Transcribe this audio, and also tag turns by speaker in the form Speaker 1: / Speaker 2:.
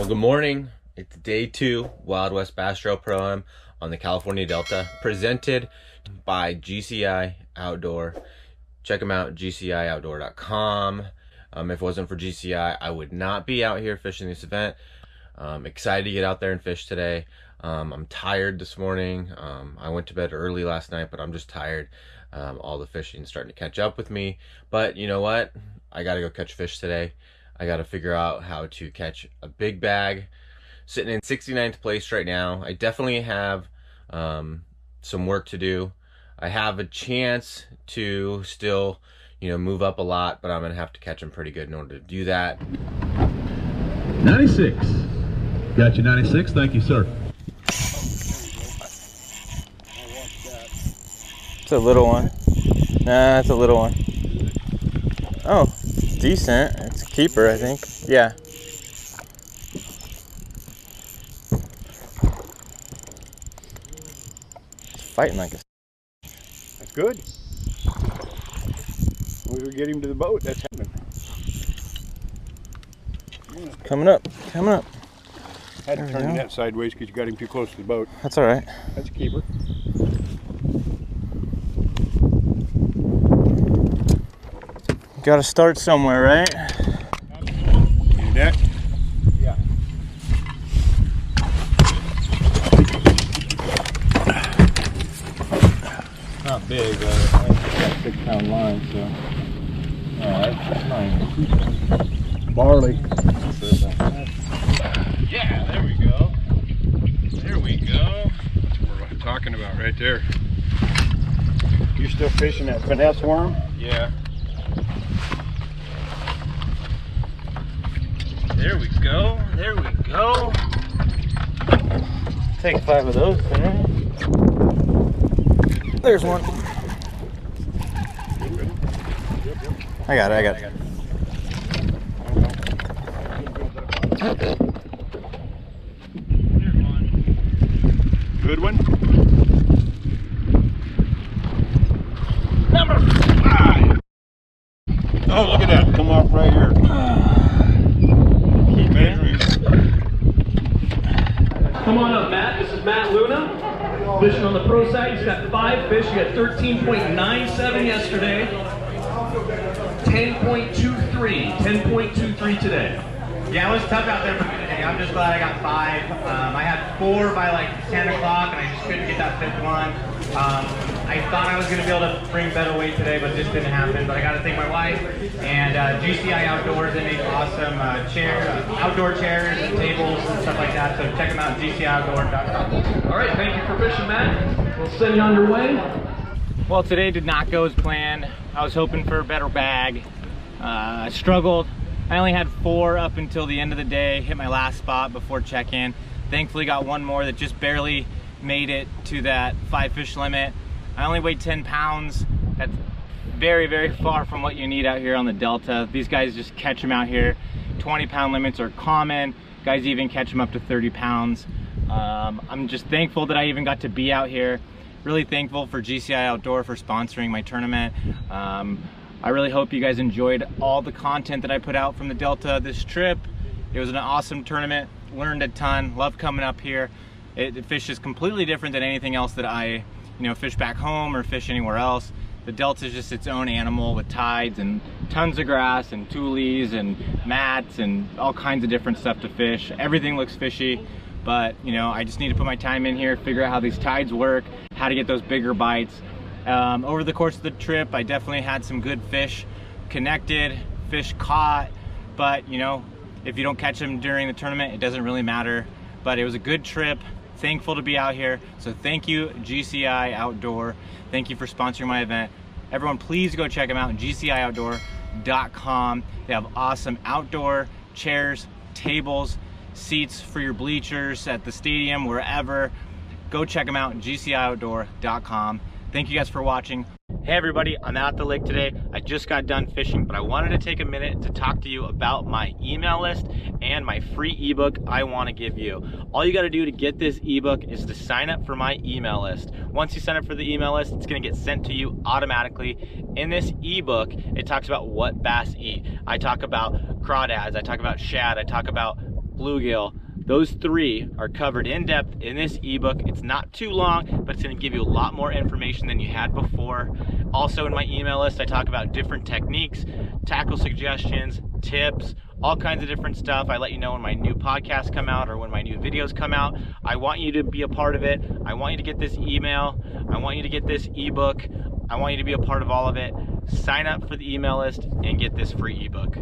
Speaker 1: Well, good morning. It's day two, Wild West Bass Trail Pro Am on the California Delta, presented by GCI Outdoor. Check them out, gcioutdoor.com. Um, if it wasn't for GCI, I would not be out here fishing this event. Um, excited to get out there and fish today. Um, I'm tired this morning. Um, I went to bed early last night, but I'm just tired. Um, all the fishing starting to catch up with me. But you know what? I got to go catch fish today. I got to figure out how to catch a big bag. Sitting in 69th place right now. I definitely have um, some work to do. I have a chance to still, you know, move up a lot, but I'm going to have to catch them pretty good in order to do that.
Speaker 2: 96. Got you 96. Thank you, sir.
Speaker 3: It's a little one. Nah, it's a little one. Oh, decent. Keeper, I think. Yeah. It's fighting like a.
Speaker 4: That's good. We will get him to the boat. That's happening.
Speaker 3: Coming up, coming up.
Speaker 4: I Had to turn
Speaker 3: go.
Speaker 4: sideways because you got him too close to the boat.
Speaker 3: That's all right.
Speaker 4: That's a keeper.
Speaker 3: Got to start somewhere, right?
Speaker 4: Your net? Yeah.
Speaker 3: Not big, uh, but I got a six pound line, so. Yeah, that's fine.
Speaker 4: Barley.
Speaker 3: Yeah, there we go. There we go.
Speaker 4: That's what we're talking about right there. You still fishing that finesse worm?
Speaker 3: Yeah. There we go. There we go. Take five of those there. There's one. I got it, I got it.
Speaker 4: Good one.
Speaker 3: Number
Speaker 4: five. Oh, look at that. Come off right here.
Speaker 3: Keep
Speaker 4: Measuring.
Speaker 5: Come on up, Matt. This is Matt Luna. Fishing on the pro side. He's got five fish. You got 13.97 yesterday. 10.23. 10.23 today.
Speaker 6: Yeah, it was tough out there for me today. I'm just glad I got five. Um, I had four by like 10 o'clock, and I just couldn't get that fifth one. Um, I thought I was going to be able to bring better weight today, but it just didn't happen. But I got to thank my wife and uh, GCI Outdoors. They make awesome uh, chair, uh, outdoor chairs and tables and stuff like that. So check them out at GCIOutdoor.com.
Speaker 5: All right. Thank you for fishing, Matt. We'll send you on your way.
Speaker 3: Well, today did not go as planned. I was hoping for a better bag. Uh, I struggled. I only had four up until the end of the day, hit my last spot before check-in. Thankfully got one more that just barely made it to that five fish limit. I only weighed 10 pounds. That's very, very far from what you need out here on the Delta. These guys just catch them out here. 20 pound limits are common. Guys even catch them up to 30 pounds. Um, I'm just thankful that I even got to be out here. Really thankful for GCI Outdoor for sponsoring my tournament. Um, I really hope you guys enjoyed all the content that I put out from the Delta this trip. It was an awesome tournament, learned a ton, love coming up here. It, fish is completely different than anything else that I, you know, fish back home or fish anywhere else. The Delta is just its own animal with tides and tons of grass and tules and mats and all kinds of different stuff to fish. Everything looks fishy, but you know, I just need to put my time in here, figure out how these tides work, how to get those bigger bites. Um, over the course of the trip, I definitely had some good fish connected, fish caught, but you know, if you don't catch them during the tournament, it doesn't really matter. But it was a good trip. Thankful to be out here. So thank you, GCI Outdoor. Thank you for sponsoring my event. Everyone, please go check them out, gcioutdoor.com. They have awesome outdoor chairs, tables, seats for your bleachers at the stadium, wherever. Go check them out, gcioutdoor.com. Thank you guys for watching. Hey everybody, I'm out at the lake today. I just got done fishing, but I wanted to take a minute to talk to you about my email list and my free ebook I want to give you. All you got to do to get this ebook is to sign up for my email list. Once you sign up for the email list, it's going to get sent to you automatically. In this ebook, it talks about what bass eat. I talk about crawdads, I talk about shad, I talk about bluegill. Those three are covered in depth in this ebook. It's not too long, but it's gonna give you a lot more information than you had before. Also in my email list, I talk about different techniques, tackle suggestions, tips, all kinds of different stuff. I let you know when my new podcasts come out or when my new videos come out. I want you to be a part of it. I want you to get this email. I want you to get this ebook. I want you to be a part of all of it. Sign up for the email list and get this free ebook.